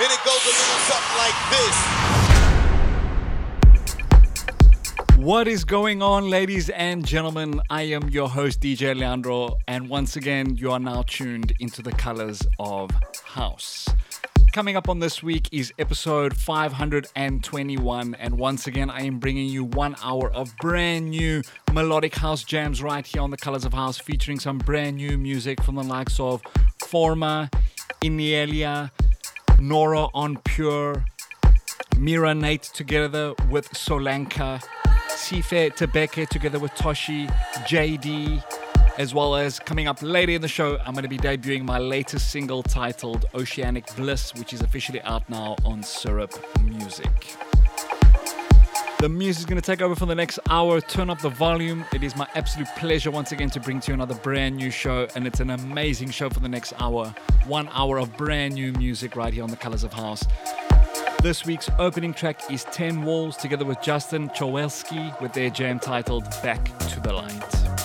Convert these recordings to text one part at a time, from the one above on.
And it goes a little something like this. What is going on, ladies and gentlemen? I am your host, DJ Leandro, and once again, you are now tuned into the colors of house. Coming up on this week is episode 521, and once again, I am bringing you one hour of brand new melodic house jams right here on the Colors of House, featuring some brand new music from the likes of Forma, Innellea, Nora En Pure, Mira Nate together with Solanka, Sife Tebeke together with Toshi, JD, as well as coming up later in the show, I'm going to be debuting my latest single titled Oceanic Bliss, which is officially out now on Sirup Music. The music is going to take over for the next hour. Turn up the volume. It is my absolute pleasure once again to bring to you another brand new show, and it's an amazing show for the next hour. One hour of brand new music right here on the Colors of House. This week's opening track is 10 Walls together with Justin Chowelski with their jam titled Back to the Light.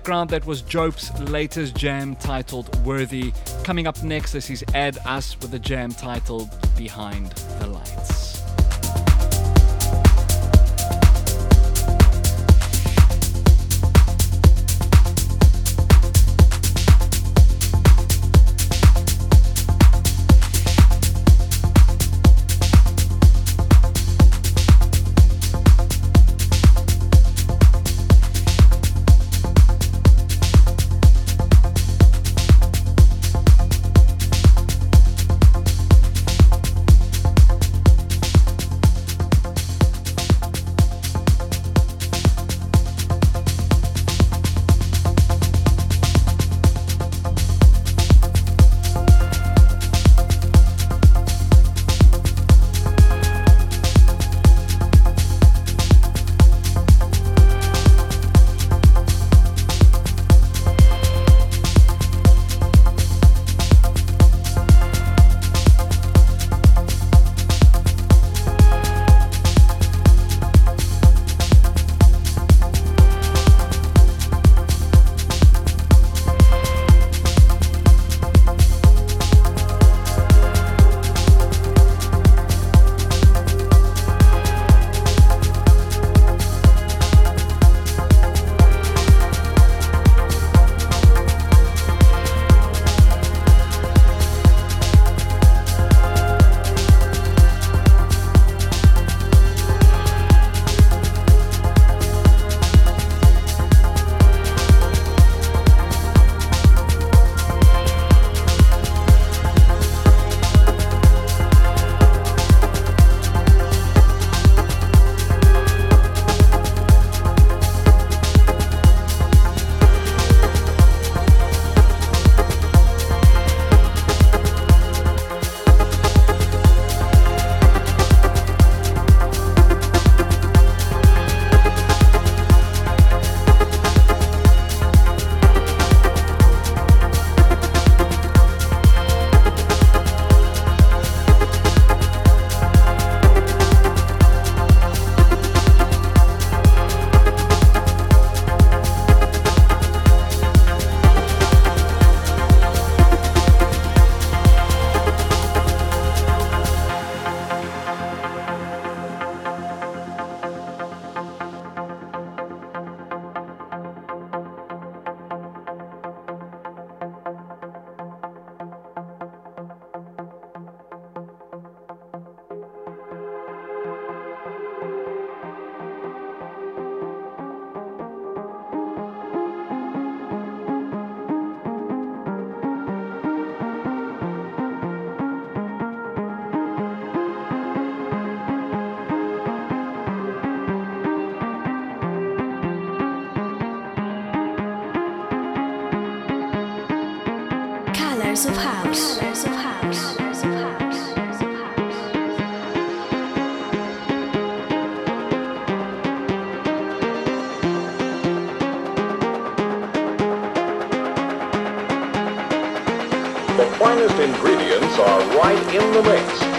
Background, that was Jope's latest jam titled Worthy. Coming up next, this is Add Us with a jam titled Behind The finest ingredients are right in the mix.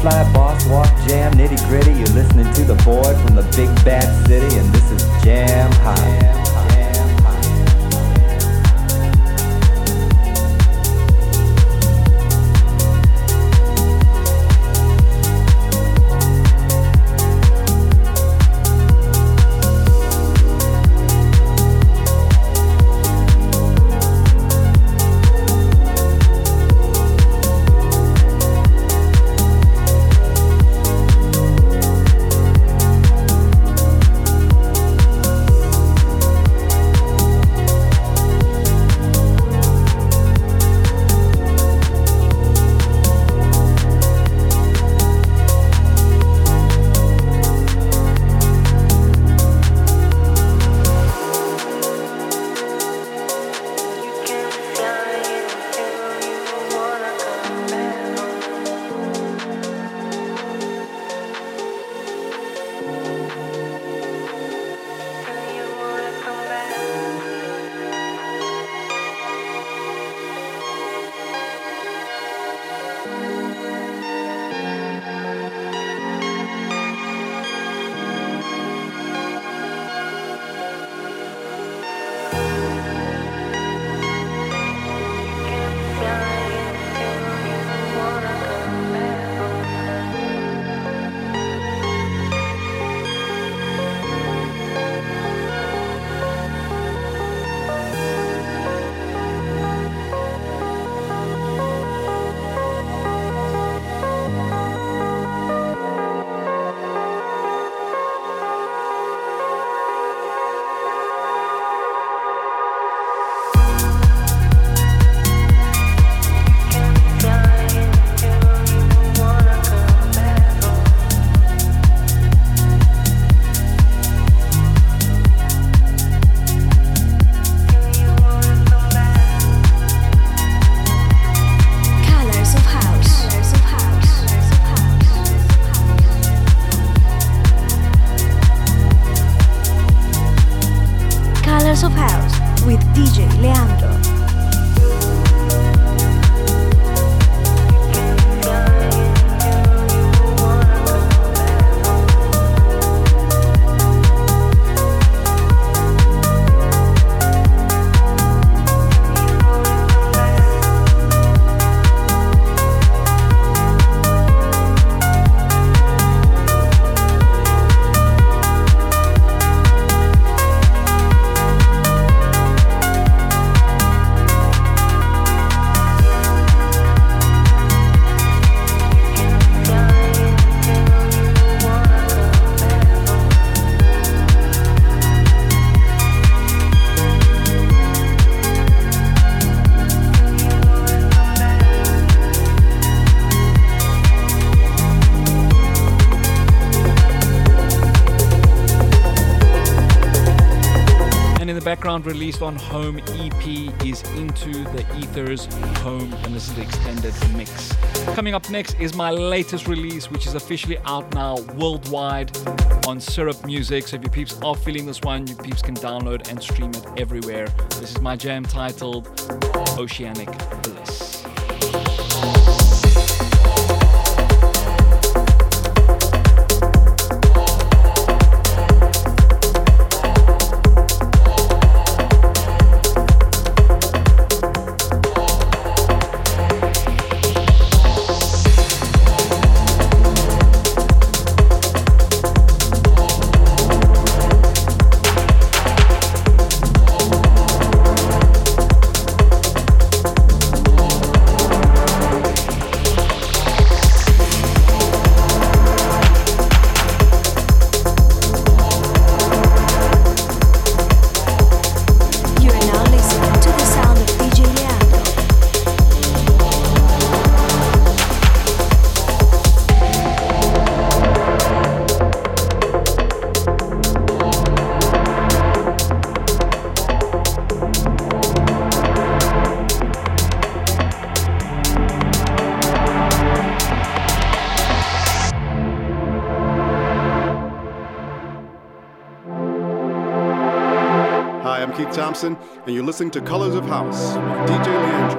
fly, boss, walk, jam, nitty gritty. You're listening to the boy from the big bad city, and this is Jam Hot. Released on Home EP is Into the Ethers Home, and this is the extended mix. Coming up next is my latest release, which is officially out now worldwide on Sirup Music. So if you peeps are feeling this one, you peeps can download and stream it everywhere. This is my jam titled Oceanic Thompson, and you're listening to Colors of House with DJ Leandro.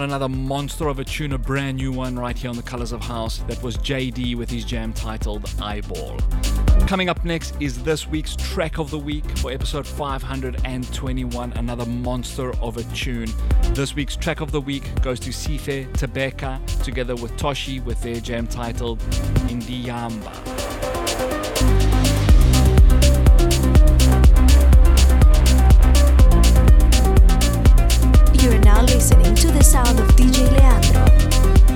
Another monster of a tune, a brand new one right here on the Colors of House. That was JD with his jam titled Eyeball. Coming up next is this week's track of the week for episode 521, another monster of a tune. This week's track of the week goes to Sife Tebeka together with Toshi with their jam titled Indiamba. Listening to the sound of DJ Leandro.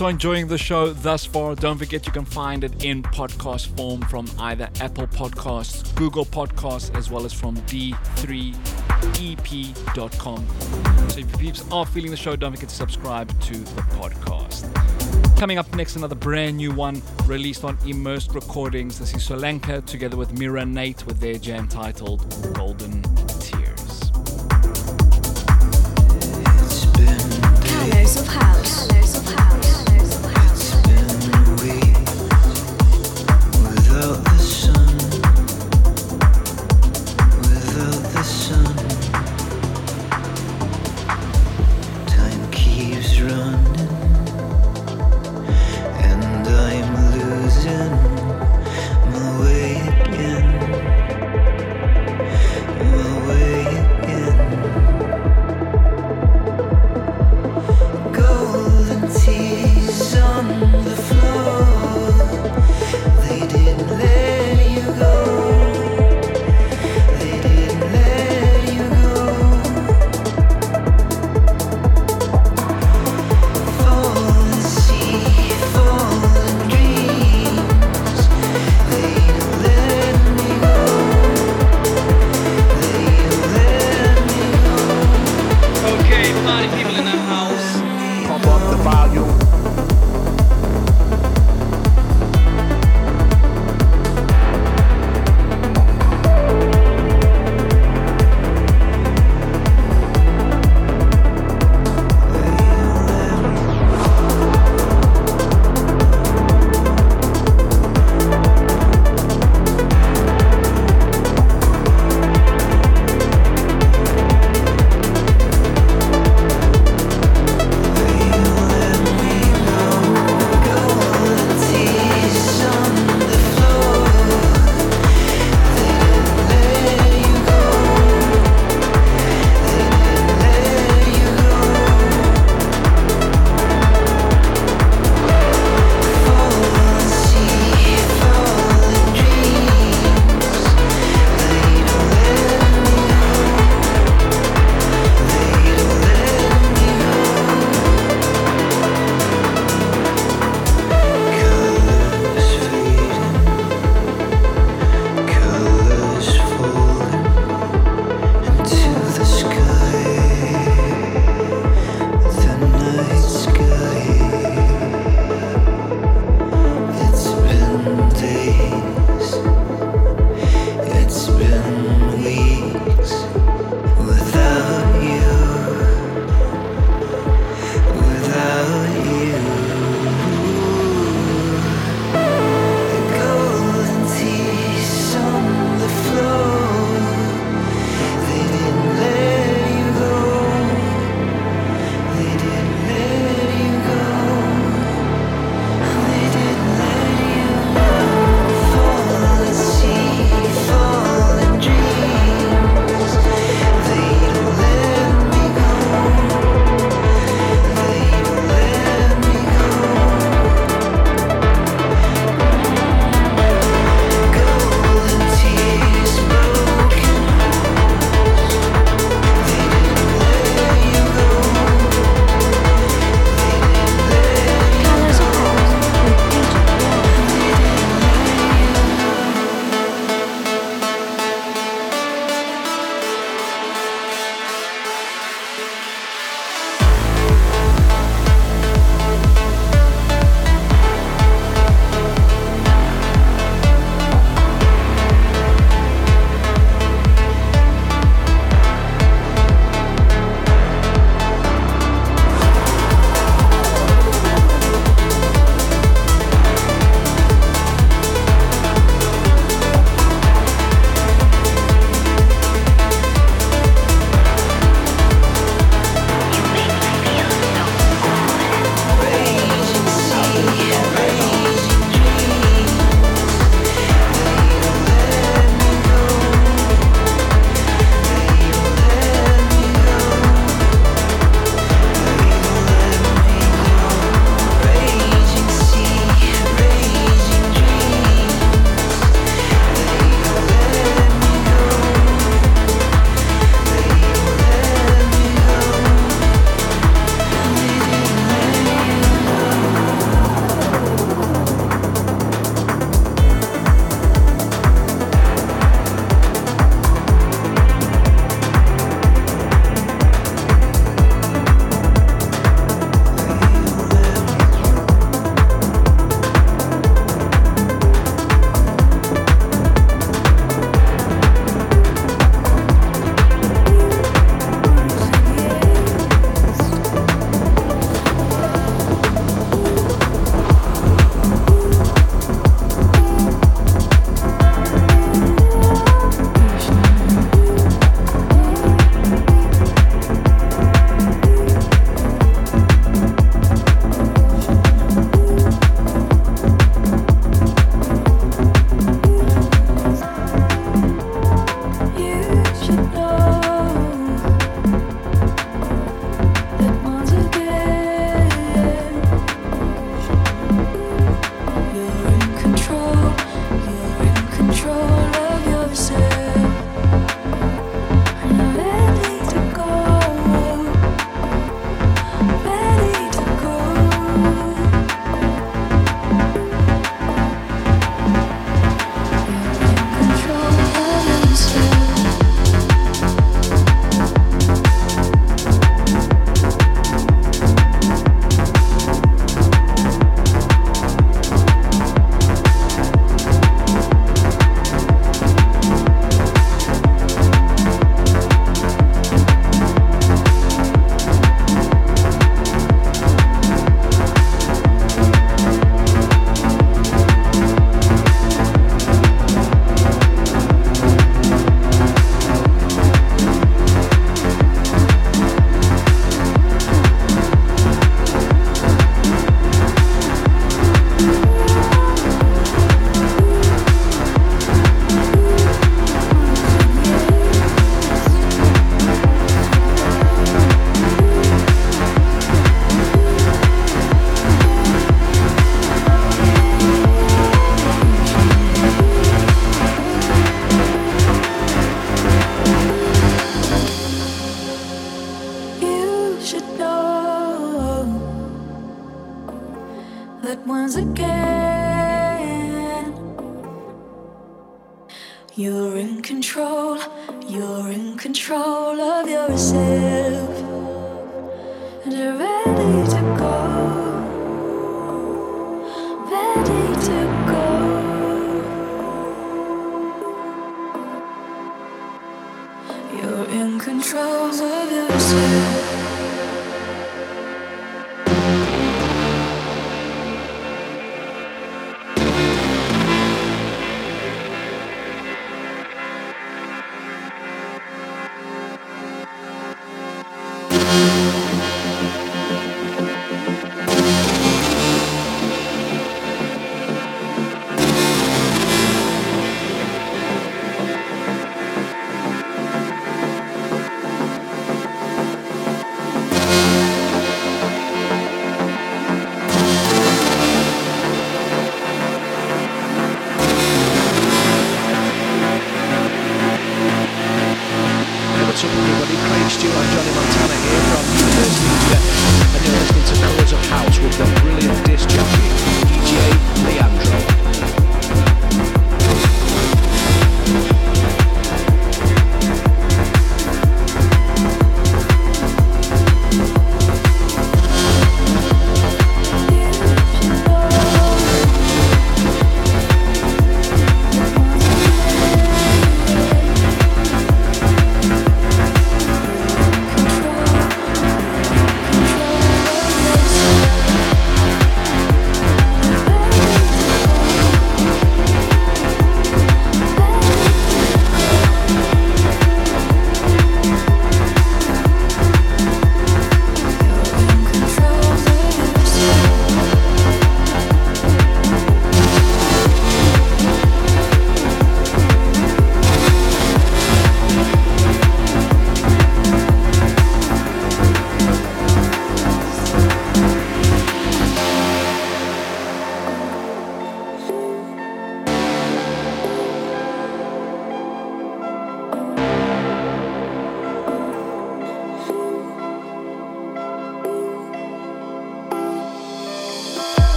Are enjoying the show thus far. Don't forget you can find it in podcast form from either Apple Podcasts, Google Podcasts, as well as from d3ep.com. So if you peeps are feeling the show, don't forget to subscribe to the podcast. Coming up next, another brand new one released on Immersed Recordings. This is Solanka together with Mira Nate with their jam titled Golden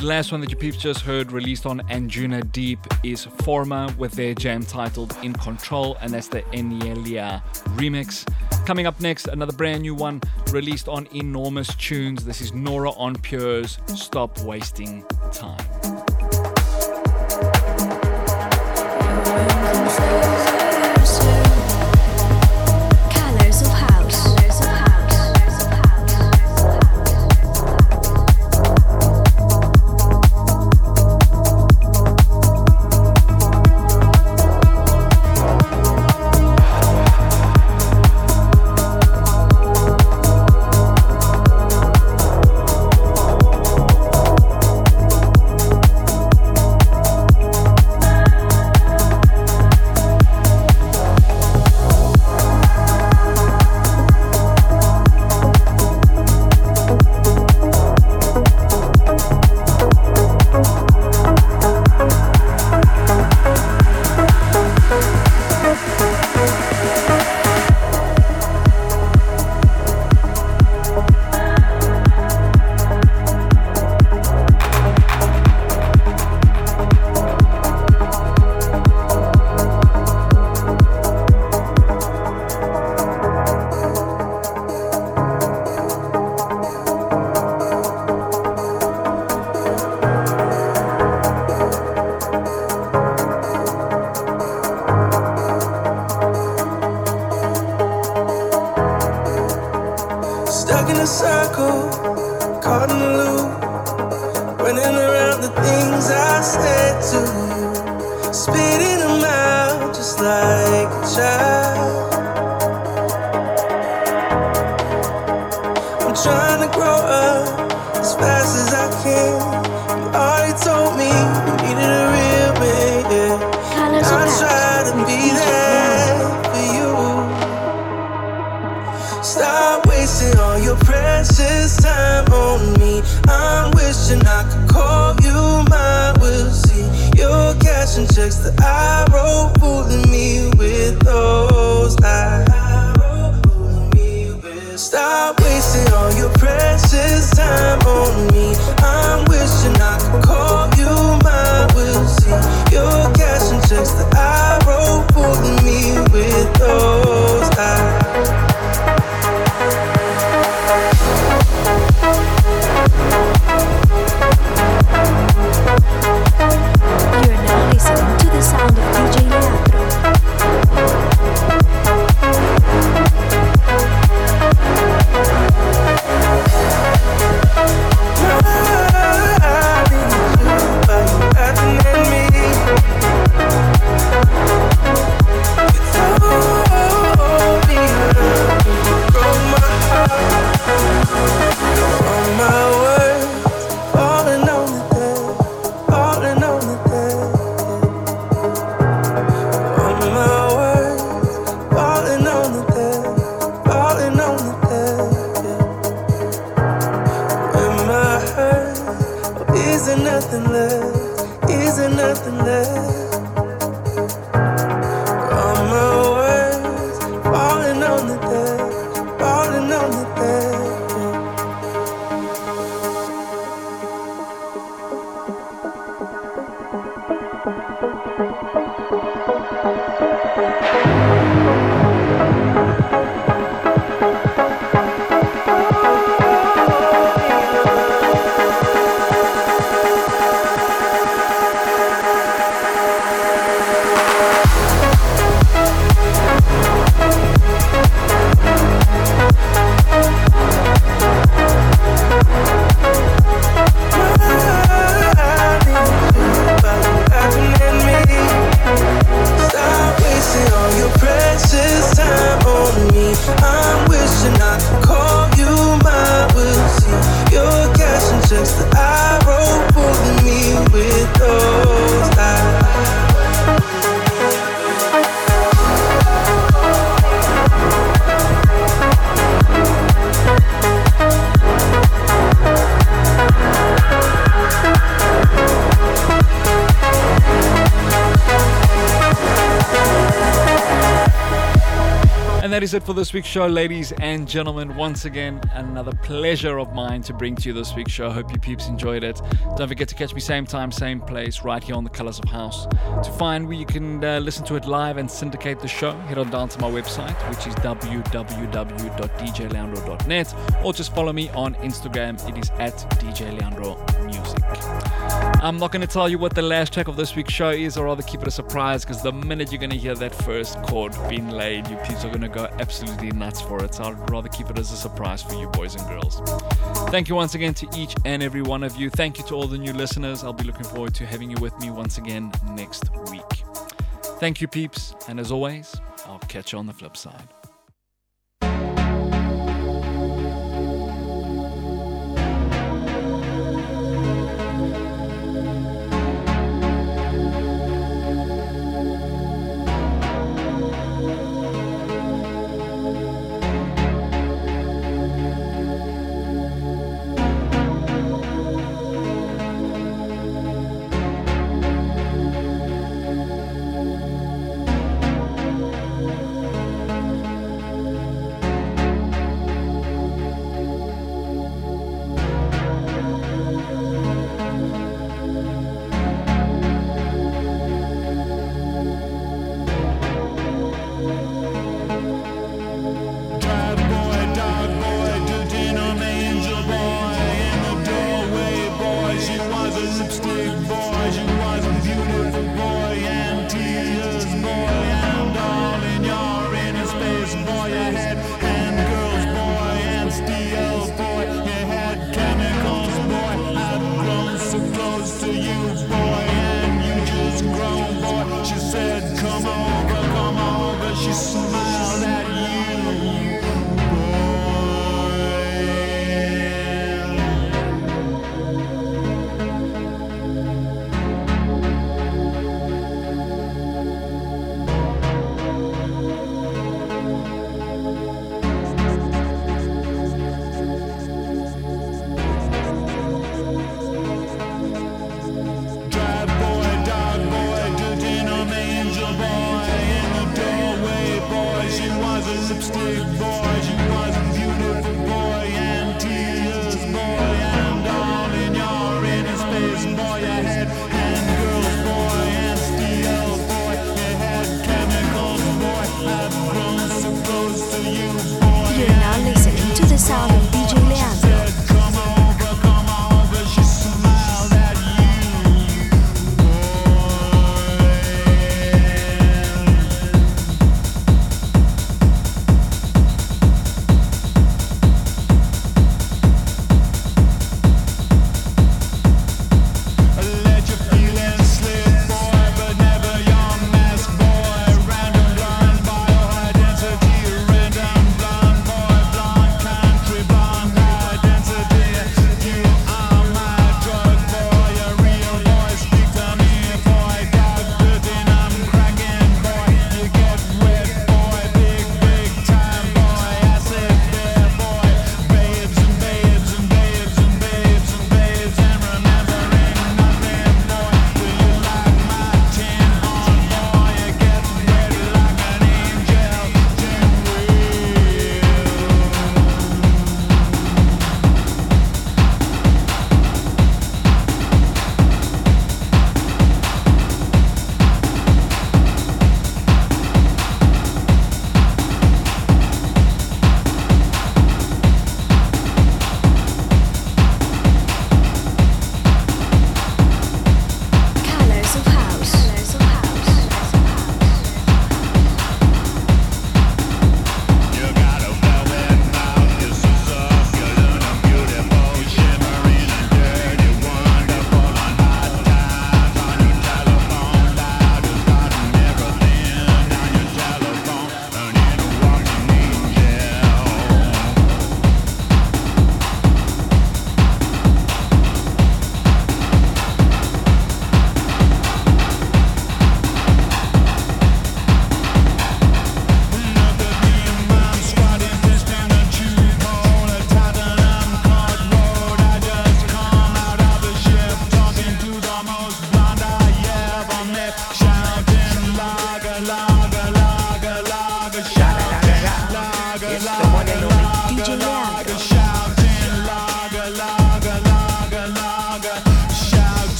that last one that you peeps just heard, released on Anjuna Deep, is Forma with their jam titled In Control, and that's the Innellea remix. Coming up next, another brand new one released on Enormous Tunes. This is Nora En Pure's Stop Wasting Time. In a circle, caught in a loop, running around the things I said to you, spitting them out just like a child. Fooling me with those lies. Stop wasting all your precious time on me. I'm wishing I could call you mine. We'll see your cash and checks that I wrote, pulling me with nothing left? Is there nothing left? It for this week's show, ladies and gentlemen. Once again, another pleasure of mine to bring to you this week's show. Hope you peeps enjoyed it. Don't forget to catch me same time, same place, right here on the Colors of House. To find where you can uh, listen to it live and syndicate the show, head on down to my website, which is www.djleandro.net, or just follow me on Instagram. It is at DJ Leandro Music. I'm not going to tell you what the last track of this week's show is, or rather keep it a surprise, because the minute you're going to hear that first chord being laid, you peeps are going to go absolutely nuts for it. So I'd rather keep it as a surprise for you, boys and girls. Thank you once again to each and every one of you. Thank you to all the new listeners. I'll be looking forward to having you with me once again next week. Thank you, peeps, and as always, I'll catch you on the flip side.